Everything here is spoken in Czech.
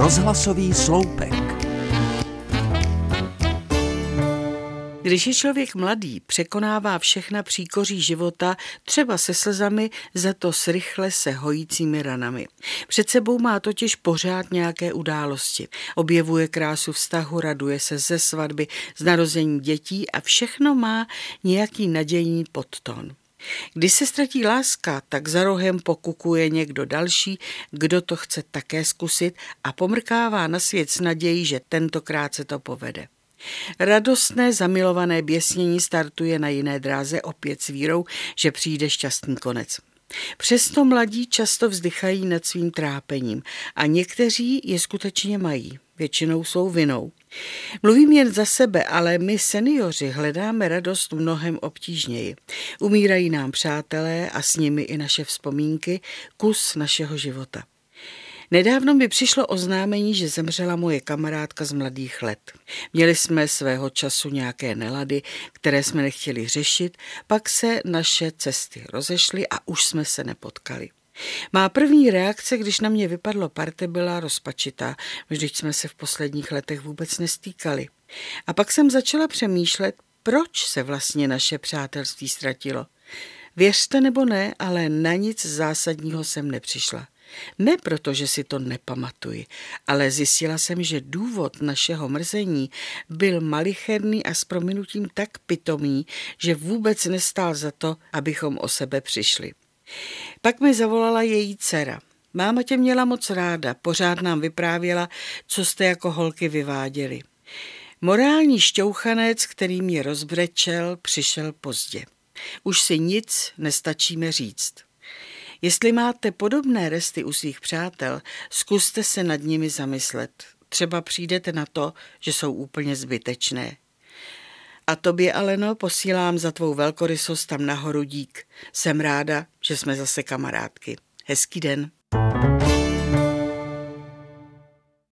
Rozhlasový sloupek. Když je člověk mladý, překonává všechna příkoří života, třeba se slzami, za to s rychle se hojícími ranami. Před sebou má totiž pořád nějaké události. Objevuje krásu vztahu, raduje se ze svatby, z narození dětí a všechno má nějaký nadějný podton. Když se ztratí láska, tak za rohem pokukuje někdo další, kdo to chce také zkusit a pomrkává na svět s nadějí, že tentokrát se to povede. Radostné zamilované běsnění startuje na jiné dráze opět s vírou, že přijde šťastný konec. Přesto mladí často vzdychají nad svým trápením a někteří je skutečně mají. Většinou jsou vinou. Mluvím jen za sebe, ale my seniori hledáme radost mnohem obtížněji. Umírají nám přátelé a s nimi i naše vzpomínky, kus našeho života. Nedávno mi přišlo oznámení, že zemřela moje kamarádka z mladých let. Měli jsme svého času nějaké nelady, které jsme nechtěli řešit, pak se naše cesty rozešly a už jsme se nepotkali. Má první reakce, když na mě vypadlo parte, byla rozpačitá. Vždyť jsme se v posledních letech vůbec nestýkali. A pak jsem začala přemýšlet, proč se vlastně naše přátelství ztratilo. Věřte nebo ne, ale na nic zásadního jsem nepřišla. Ne proto, že si to nepamatuji, ale zjistila jsem, že důvod našeho mrzení byl malicherný a s prominutím tak pitomý, že vůbec nestál za to, abychom o sebe přišli. Pak mi zavolala její dcera. Máma tě měla moc ráda, pořád nám vyprávěla, co jste jako holky vyváděli. Morální šťouchanec, který mě rozbrečel, přišel pozdě. Už si nic nestačíme říct. Jestli máte podobné resty u svých přátel, zkuste se nad nimi zamyslet. Třeba přijdete na to, že jsou úplně zbytečné. A tobě, Aleno, posílám za tvou velkorysost tam nahoru dík. Jsem ráda, že jsme zase kamarádky. Hezký den. thank you